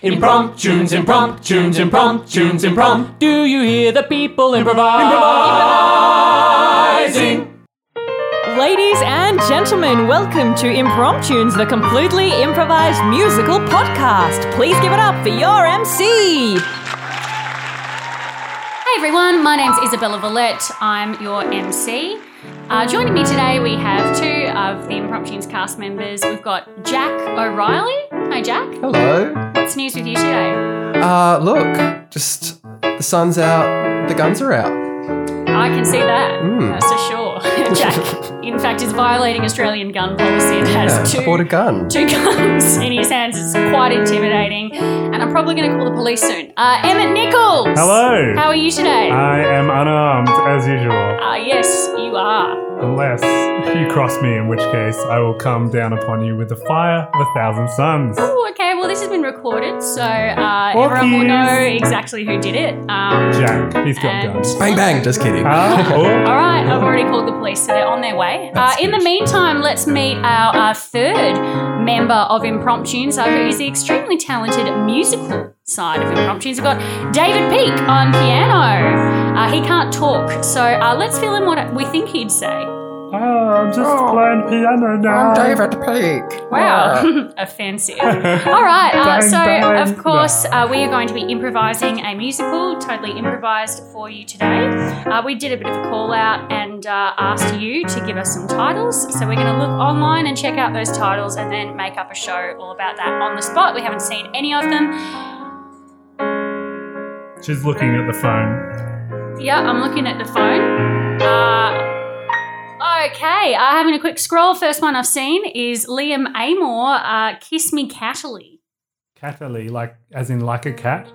Impromptunes, impromptunes, impromptunes, imprompt. Do you hear the people improvising? Ladies and gentlemen, welcome to Impromptunes, the completely improvised musical podcast. Please give it up for your MC. Hey everyone, my name's Isabella Vallette. I'm your MC. Uh, joining me today, we have two of the Impromptunes cast members. We've got Jack O'Reilly. Hi, Jack. Hello. What's news with you today? Uh, look, just the sun's out, the guns are out. I can see that. Mm. That's for sure. Jack, in fact, is violating Australian gun policy and has Yeah, two, bought a gun. two guns in his hands. It's quite intimidating. And I'm probably going to call the police soon. Uh, Emmett Nichols. Hello. How are you today? I am unarmed as usual, Uh, yes, you are. unless you cross me, in which case I will come down upon you with the fire of a thousand suns. Oh, okay. Well, this has been recorded, so uh, everyone will know exactly who did it. Um, Jack, he's got And- guns. Bang bang, just kidding. Ah, oh. all right, I've already called the police, so they're on their way. Uh, in the meantime, let's meet our, uh third member of Impromptunes, uh, who is the extremely talented musical side of Impromptunes. We've got David Peake on piano. Uh, he can't talk, so uh, let's feel in what we think he'd say. Oh, I'm just playing piano now. David Peake. Wow, offensive. All right, uh, Bang, so bang. of course uh, we are going to be improvising a musical, totally improvised for you today. Uh, we did a bit of a call out and uh, asked you to give us some titles. So we're going to look online and check out those titles and then make up a show all about that on the spot. We haven't seen any of them. She's looking at the phone. Yeah, I'm looking at the phone. Okay, uh, having a quick scroll. First one I've seen is Liam Amor, uh, "Kiss Me Catterly." Catterly, like as in like a cat.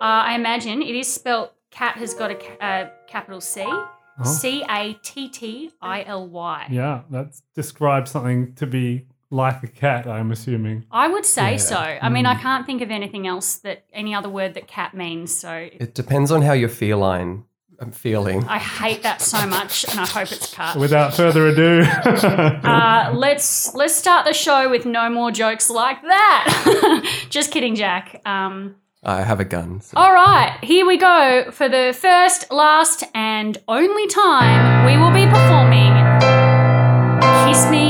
Uh, I imagine it is spelt. Cat has got a ca- uh, capital C. Oh. C A T T I L Y. Yeah, that describes something to be like a cat. I'm assuming. I would say Yeah. so. I mean, Mm. I can't think of anything else that any other word that cat means. So It depends on how you're feline. I'm feeling. I hate that so much, and I hope it's cut. Without further ado, Uh, let's let's start the show with no more jokes like that. Just kidding, Jack. Um, I have a gun. so- all right, here we go for the first, last, and only time we will be performing "Kiss Me,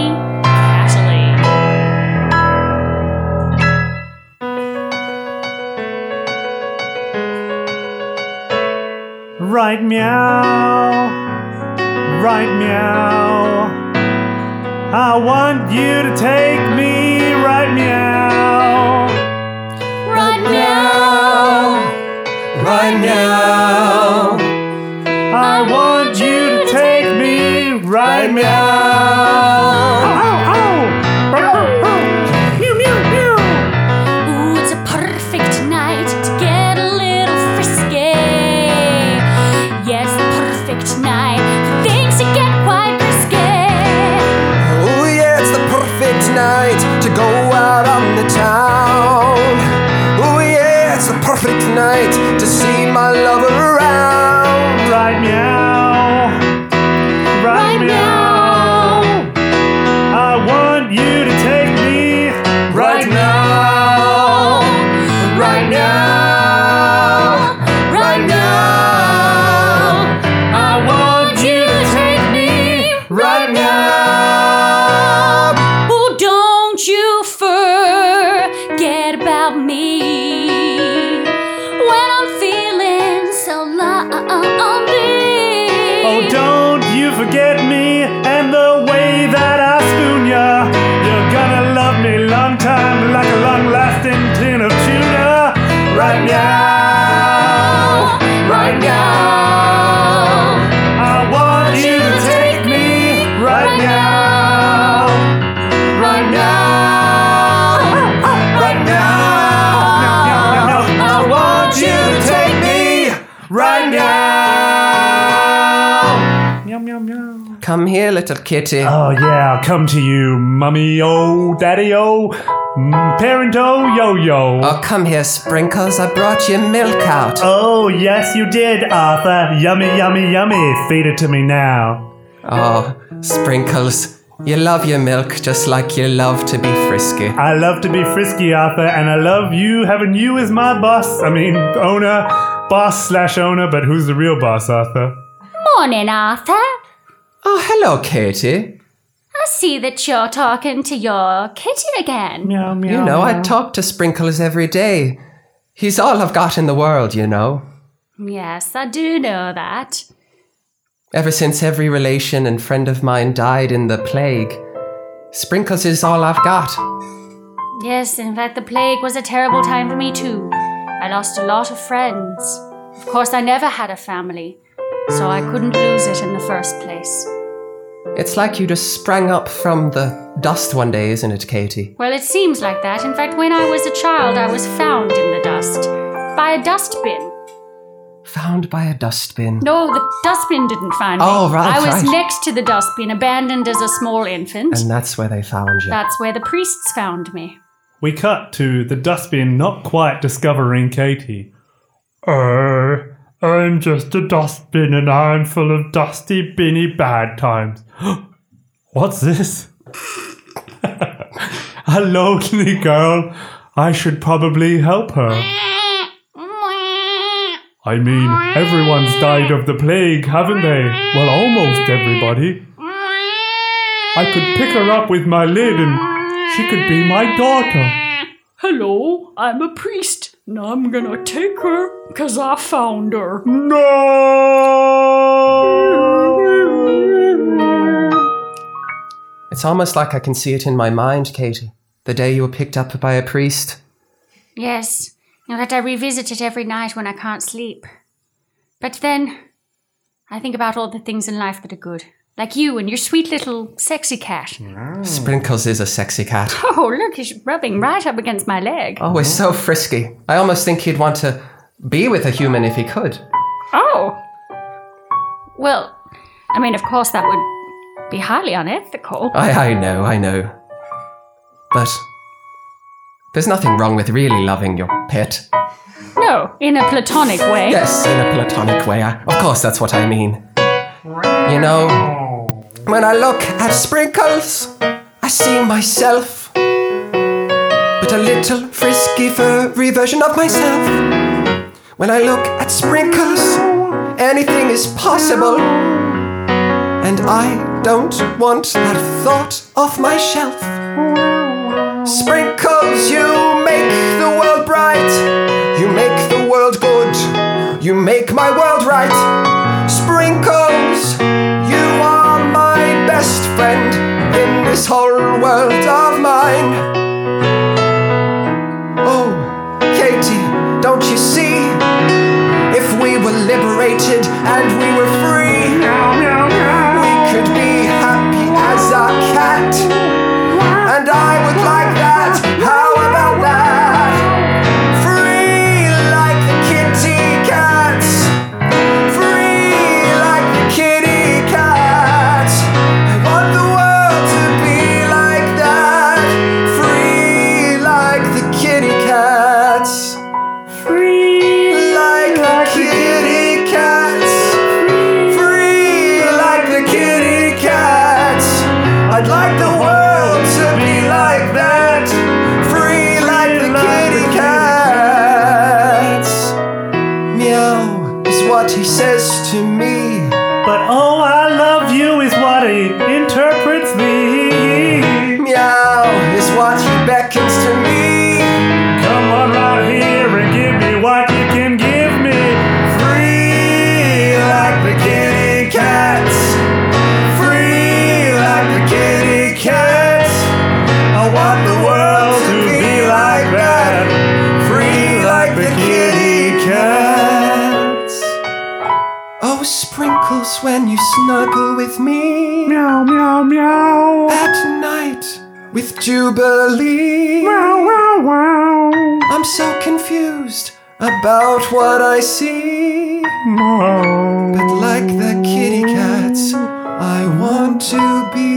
right meow, right meow. I want you to take me right meow. Right now, Right now. I want you to take me right meow. Come here, little kitty. Oh yeah, I'll come to you, mummy oh, daddy oh, mm, parent oh, yo yo. Oh, come here, Sprinkles. I brought you milk out. Oh, yes, you did, Arthur. Yummy, yummy, yummy. Feed it to me now. Oh, Sprinkles, You love your milk just like you love to be frisky. I love to be frisky, Arthur, and I love you having you as my boss. I mean, owner, boss slash owner, but who's the real boss, Arthur? Morning, Arthur. Oh, hello, Katie. I see that you're talking to your kitty again. Meow, meow. You know, I talk to Sprinkles every day. He's all I've got in the world, you know. Yes, I do know that. Ever since every relation and friend of mine died in the plague, Sprinkles is all I've got. Yes, in fact, the plague was a terrible time for me too. I lost a lot of friends. Of course, I never had a family, so I couldn't lose it in the first place. It's like you just sprang up from the dust one day, isn't it, Katie? Well, it seems like that. In fact, when I was a child, I was found in the dust by a dustbin. Found by a dustbin. No, the dustbin didn't find me. Oh, right, I was right. next to the dustbin, abandoned as a small infant. And that's where they found you. That's where the priests found me. We cut to the dustbin not quite discovering Katie. Uh, I'm just a dustbin and I'm full of dusty, binny bad times. What's this? a lonely girl. I should probably help her. I mean, everyone's died of the plague, haven't they? Well, almost everybody. I could pick her up with my lid and she could be my daughter. Hello, I'm a priest. and I'm gonna take her because I found her. No! It's almost like I can see it in my mind, Katie. The day you were picked up by a priest. Yes. In fact, I revisit it every night when I can't sleep. But then, I think about all the things in life that are good. Like you and your sweet little sexy cat. Sprinkles is a sexy cat. Oh, look, he's rubbing right up against my leg. Oh, he's so frisky. I almost think he'd want to be with a human if he could. Oh. Well, I mean, of course, that would be highly unethical. I, I know, I know. But there's nothing wrong with really loving your pet. No, in a platonic way. Yes, in a platonic way. I, of course, that's what I mean. You know, when I look at Sprinkles, I see myself. But a little frisky, furry version of myself. When I look at Sprinkles, anything is possible. And I don't want that thought off my shelf. Sprinkles, you make the world bright. You make the world good. You make my world right. This whole world of mine. Oh, Katie, don't you see? If we were liberated and we were when you snuggle with me Meow, meow, meow. at night with Jubilee. Wow, wow, wow. I'm so confused about what I see. But like the kitty cats, I want to be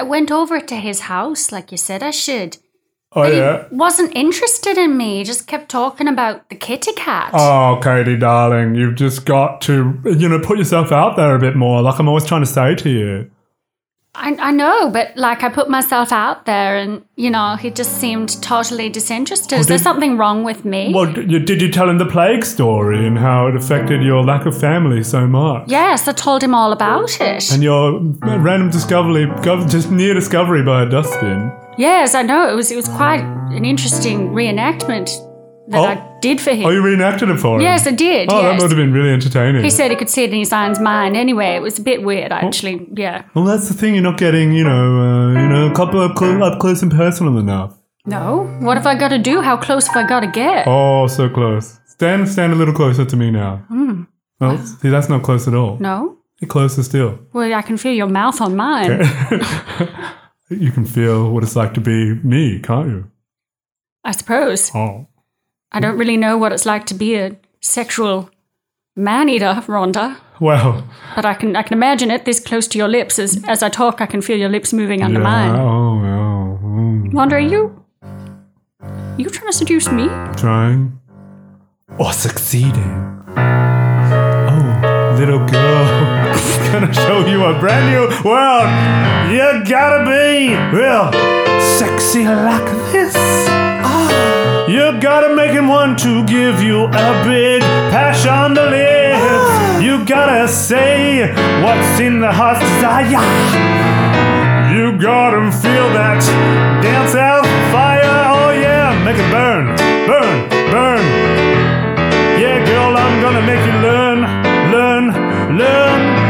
I went over to his house like you said I should. Oh, But yeah. he wasn't interested in me. He just kept talking about the kitty cat. Oh, Katie, darling, you've just got to, you know, put yourself out there a bit more, like I'm always trying to say to you. I, I know, but like I put myself out there and, you know, he just seemed totally disinterested. Is there did- something wrong with me? Well, d- you- did you tell him the plague story and how it affected your lack of family so much? yes, I told him all about it. And your random discovery, just near discovery by a dustbin. yes, I know. It was it was quite an interesting reenactment that Oh. I did for him. Oh, you reenacted it for him? yes, I did. Oh, that yes. would have been really entertaining. He said he could see it in his own mind anyway. It was a bit weird, actually. Yeah. well, that's the thing. You're not getting, you know, uh, you know, couple up, cl- up close and personal enough. No? What have I got to do? How close have I got to get? Oh, so close. Stand, stand a little closer to me now. Hmm. Oh, see, that's not close at all. No? You're closer still. Well, I can feel your mouth on mine. Okay. You can feel what it's like to be me, can't you? I suppose. Oh. I don't really know what it's like to be a sexual man eater, Rhonda. Well, But I can I can imagine it this close to your lips. As as I talk, I can feel your lips moving under yeah. mine. Oh, yeah. Mm. Rhonda, are you you trying to seduce me? Trying or succeeding. Oh, little girl. Gonna show you a brand new world. You gotta be real sexy like this. You gotta make him want to give you a big pash on the lips. You gotta say what's in the heart's desire. You gotta feel that dance out fire. Oh yeah, make it burn, burn, burn. Yeah, girl, I'm gonna make you learn, learn, learn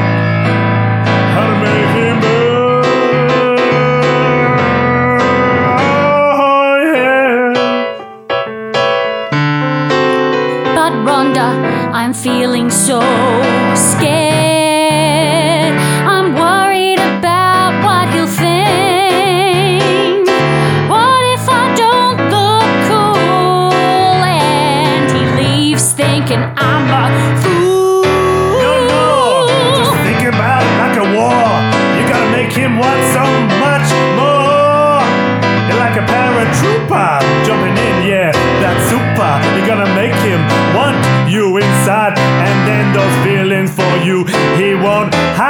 I'm feeling so scared. He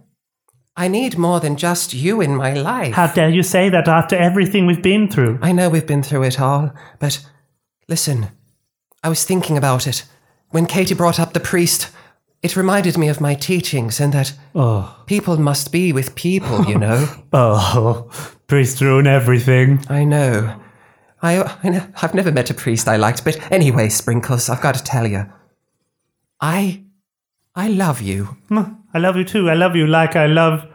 I need more than just you in my life. How dare you say that after everything we've been through? I know we've been through it all, but listen, I was thinking about it. When Katie brought up the priest, it reminded me of my teachings and that Oh, people must be with people, you know. oh, priest ruin everything. I know. I, I I've never met a priest I liked, but anyway, Sprinkles, I've got to tell you. I, I love you. Mm, I love you too. I love you like I love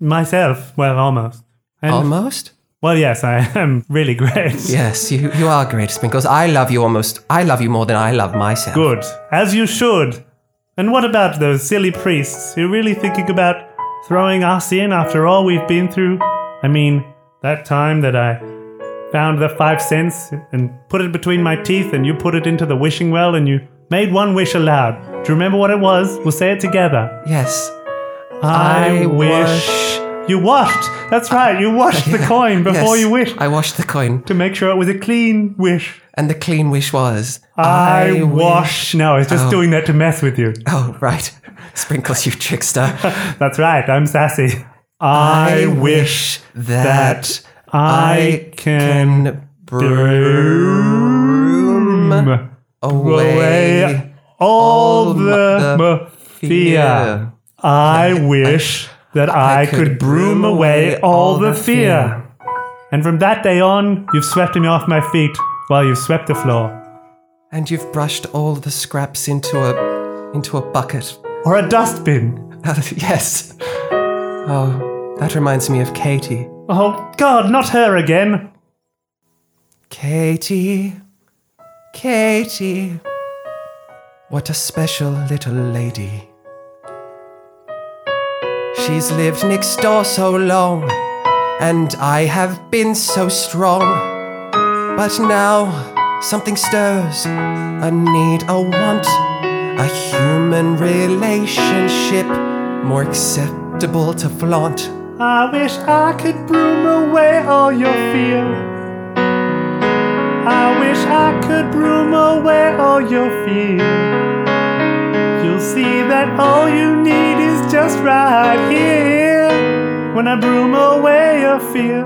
myself. Well, almost. And, Almost? Well, yes, I am really great. Yes, you, you are great, Sprinkles. I love you almost. I love you more than I love myself. Good, as you should. And what about those silly priests who really thinking about throwing us in after all we've been through? I mean, that time that I found the five cents and put it between my teeth and you put it into the wishing well and you made one wish aloud. Do you remember what it was? We'll say it together. Yes. I, I wish. wash- You washed. That's right. You washed the coin before Yes, you wished I washed the coin, to make sure it was a clean wish. and the clean wish was I, wish- wash. No, I was just Oh. doing that to mess with you. Oh, right. Sprinkles, you trickster. That's right. I'm sassy. I, wish that I can broom broom away away all the the fear. I wish that I could broom away all the fear. And from that day on, you've swept me off my feet while you've swept the floor. And you've brushed all the scraps into a into a bucket. Or a dustbin. Uh, yes. Oh, that reminds me of Katie. Oh, God, not her again. Katie, Katie, what a special little lady. She's lived next door so long, and I have been so strong. But now something stirs a need, a want, a human relationship more acceptable to flaunt. I wish I could broom away all your fear. I could broom away all your fear. You'll see that all you need is just right here. When I broom away your fear,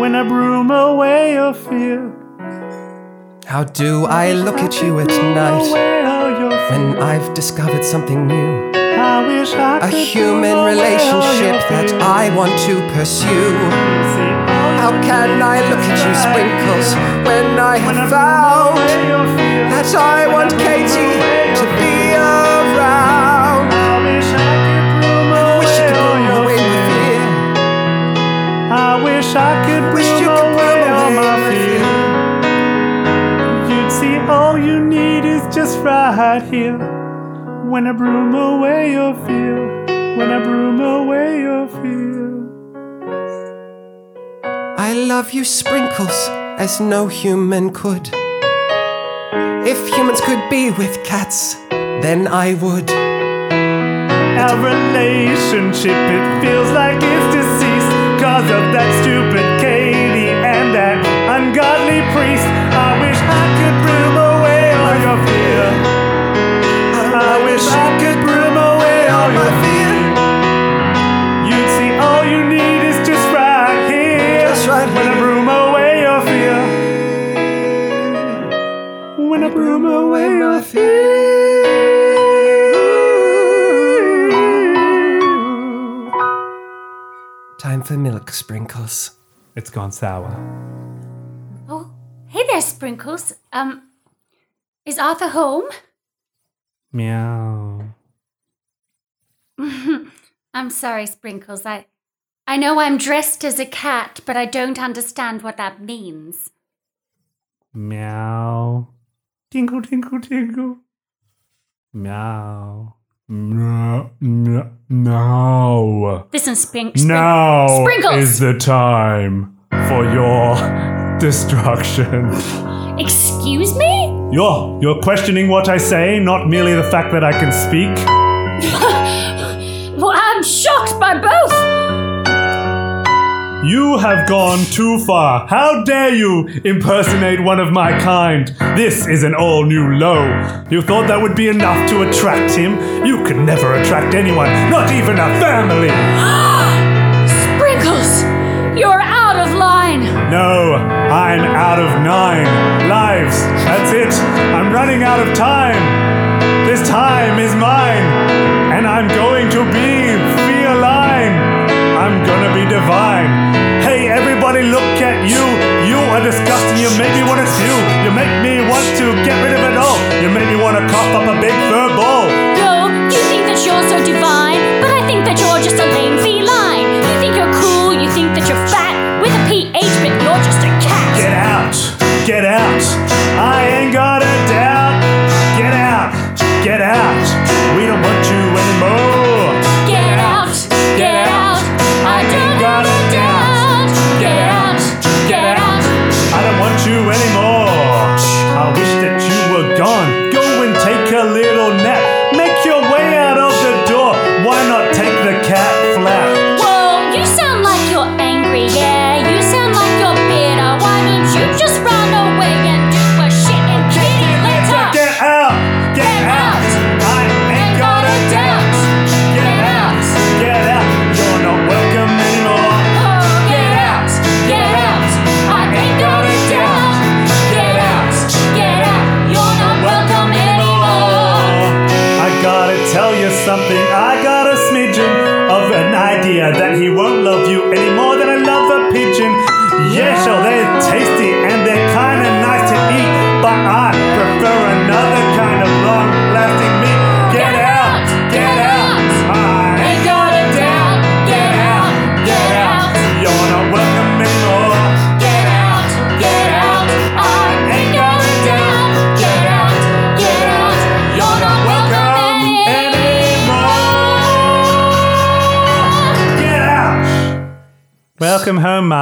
when I broom away your fear. How do I look at you at night Away all your fear. when I've discovered something new? I wish I A human broom away all relationship that. I want to pursue. How can I look at you, Sprinkles, when I have found away your fear. that I want Katie to be around? I wish I could broom you away could your away fear. I wish I could Wish you could blow away all away my my fear. You'd see all you need is just right here. When I broom away your fear. When I broom away your fear. I love you, Sprinkles, as no human could. If humans could be with cats, then I would. Our relationship, it feels like it's deceased Cause of that stupid Katie and that ungodly priest I wish I could broom away all your fear I wish I could Time milk, Sprinkles. It's gone sour. Oh, hey there, Sprinkles. Um, is Arthur home? Meow. I'm sorry, Sprinkles. I, I know I'm dressed as a cat, but I don't understand what that means. Meow. Tinkle, tinkle, tinkle. Meow. No, no, no. Listen, Spring. Spring- Now Sprinkles! is the time for your destruction. Excuse me? You're, you're questioning what I say, not merely the fact that I can speak. You have gone too far. How dare you impersonate one of my kind? This is an all new low. You thought that would be enough to attract him? You could never attract anyone, not even a family. Sprinkles, you're out of line. No, I'm out of nine lives. That's it. I'm running out of time. This time is mine, and I'm going to be feline. I'm gonna be divine. You. You are disgusting. You make me want to. You make me want to get rid of it all. You make me want to cough up a big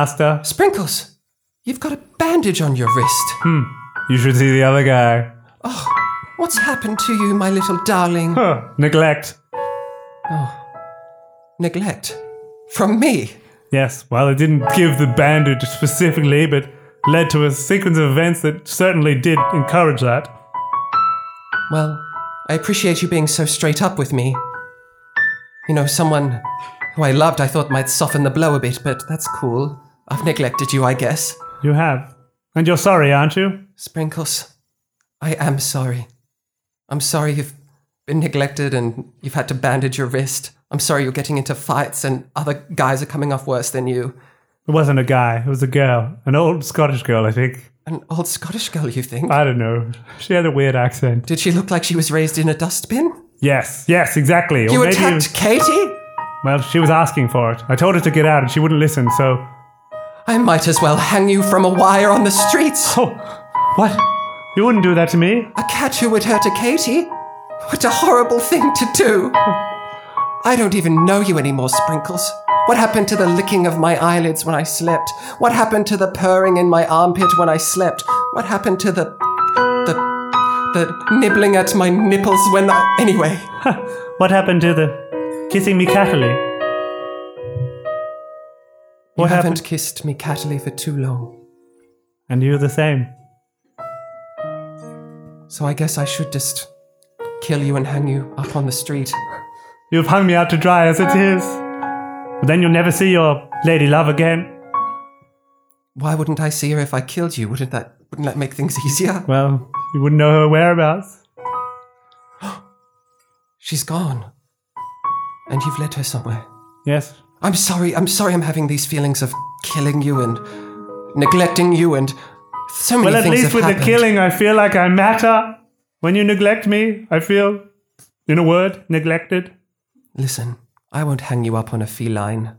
master. Sprinkles, you've got a bandage on your wrist. Hmm. You should see the other guy. Oh, what's happened to you, my little darling? Huh, neglect. Oh. Neglect. From me. Yes, well, it didn't give the bandage specifically, but led to a sequence of events that certainly did encourage that. Well, I appreciate you being so straight up with me. You know, someone who I loved I thought might soften the blow a bit, but that's cool. I've neglected you, I guess. You have. And you're sorry, aren't you? Sprinkles, I am sorry. I'm sorry you've been neglected and you've had to bandage your wrist. I'm sorry you're getting into fights and other guys are coming off worse than you. It wasn't a guy, it was a girl. An old Scottish girl, I think. An old Scottish girl, you think? I don't know. She had a weird accent. Did she look like she was raised in a dustbin? Yes, yes, exactly. Or You attacked was- Katie? well, she was asking for it. I told her to get out and she wouldn't listen, so. I might as well hang you from a wire on the streets. Oh, what? You wouldn't do that to me? A cat who would hurt a Katie? What a horrible thing to do. I don't even know you anymore, Sprinkles. What happened to the licking of my eyelids when I slept? What happened to the purring in my armpit when I slept? What happened to the. the. the nibbling at my nipples when I. Anyway. What happened to the kissing me You What haven't happened? kissed me catily for too long. And you're the same. So I guess I should just kill you and hang you up on the street. You've hung me out to dry as it is. But then you'll never see your lady love again. Why wouldn't I see her if I killed you? Wouldn't that wouldn't that make things easier? Well, you wouldn't know her whereabouts. She's gone. And you've led her somewhere. Yes. I'm sorry, I'm sorry I'm having these feelings of killing you and neglecting you and so many Well, at least with happened. the killing, I feel like I matter. When you neglect me, I feel, in a word, neglected. Listen, I won't hang you up on a feline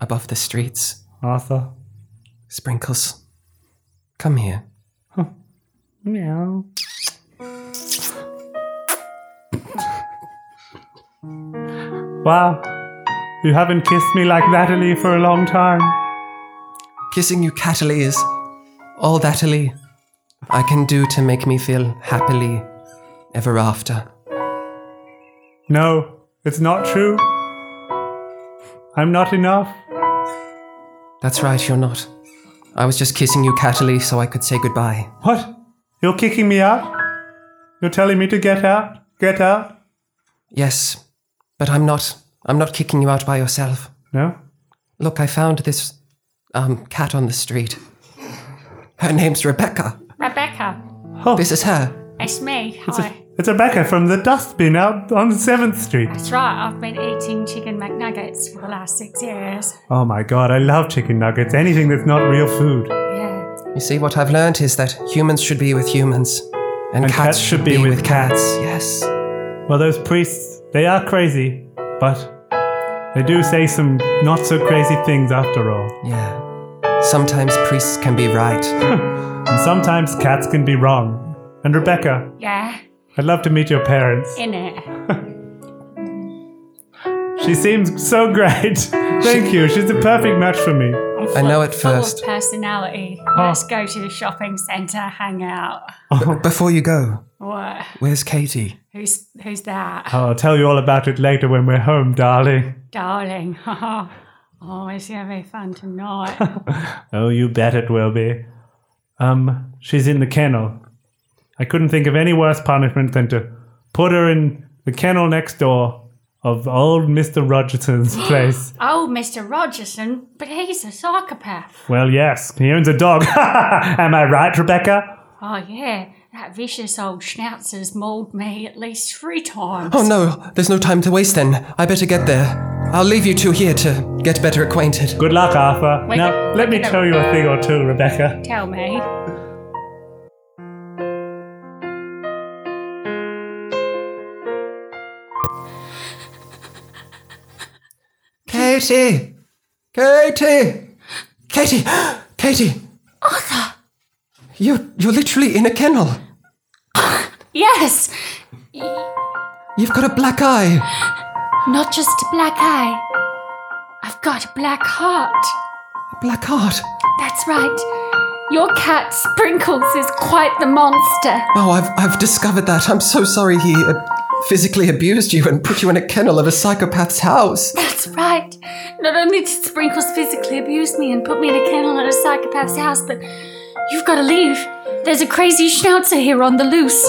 above the streets. Arthur. Sprinkles, come here. Meow. wow. You haven't kissed me like thatily for a long time. Kissing you catily is all thatily I can do to make me feel happily ever after. No, it's not true. I'm not enough. That's right, you're not. I was just kissing you catily so I could say goodbye. What? You're kicking me out? You're telling me to get out? Get out? Yes, but I'm not. I'm not kicking you out by yourself. No? Look, I found this um cat on the street. Her name's Rebecca. Rebecca, Oh. This is her. it's me. Hi. It's Rebecca from the dustbin out on 7th Street. That's right, I've been eating chicken McNuggets for the last six years. Oh my god, I love chicken nuggets. Anything that's not real food. Yeah. You see, what I've learned is that humans should be with humans, and, And cats, should be, with cats. Yes. Well, those priests, they are crazy, but they do say some not so crazy things after all. Yeah. Sometimes priests can be right. And sometimes cats can be wrong. And Rebecca, Yeah, I'd love to meet your parents. in it. She seems so great. Thank you. She's the perfect match for me. I know at Full of first. personality. Oh. Let's go to the shopping centre, hang out. Before you go, What? where's Katie? Who's who's that? I'll tell you all about it later when we're home, darling. Darling. oh, it's gonna be fun tonight. Oh, you bet it will be. Um, she's in the kennel. I couldn't think of any worse punishment than to put her in the kennel next door of old Mr. Rogerson's place. oh, Mr. Rogerson, but he's a psychopath. Well, yes, he owns a dog. Am I right, Rebecca? Oh yeah, that vicious old schnauzer's mauled me at least three times. Oh no, there's no time to waste then. I better get there. I'll leave you two here to get better acquainted. Good luck, Arthur. Wait, now, wait, let me wait, tell you a thing or two, Rebecca. Tell me. Katie! Katie! Katie! Katie! Arthur. You're, you're literally in a kennel. Yes, You've got a black eye. not just a black eye. I've got a black heart. Blackheart. That's right. Your cat Sprinkles is quite the monster. Oh, I've, I've discovered that. I'm so sorry he uh, physically abused you and put you in a kennel of a psychopath's house. That's right. Not only did Sprinkles physically abuse me and put me in a kennel at a psychopath's house, but you've got to leave. There's a crazy schnauzer here on the loose.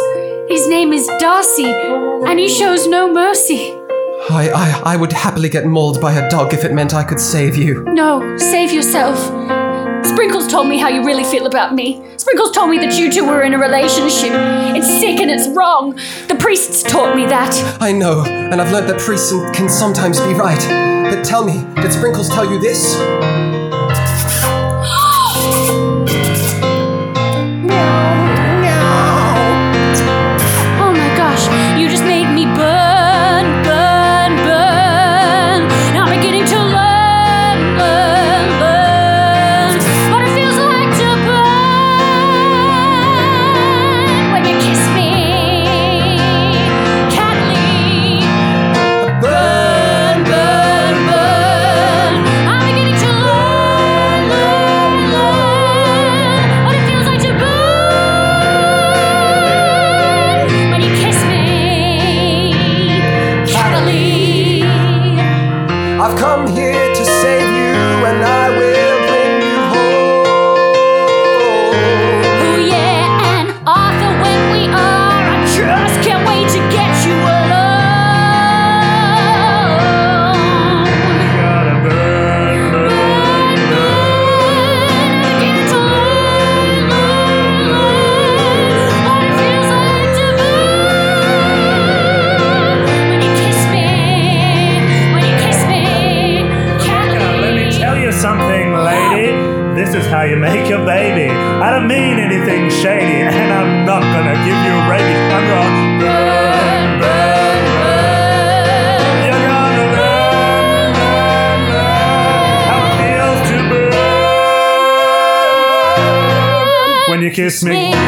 His name is Darcy, and he shows no mercy. I, I, I would happily get mauled by a dog if it meant I could save you. No, save yourself. Sprinkles told me how you really feel about me. Sprinkles told me that you two were in a relationship. It's sick and it's wrong. The priests taught me that. I know, and I've learned that priests can sometimes be right. But tell me, did Sprinkles tell you this? Oh kiss me.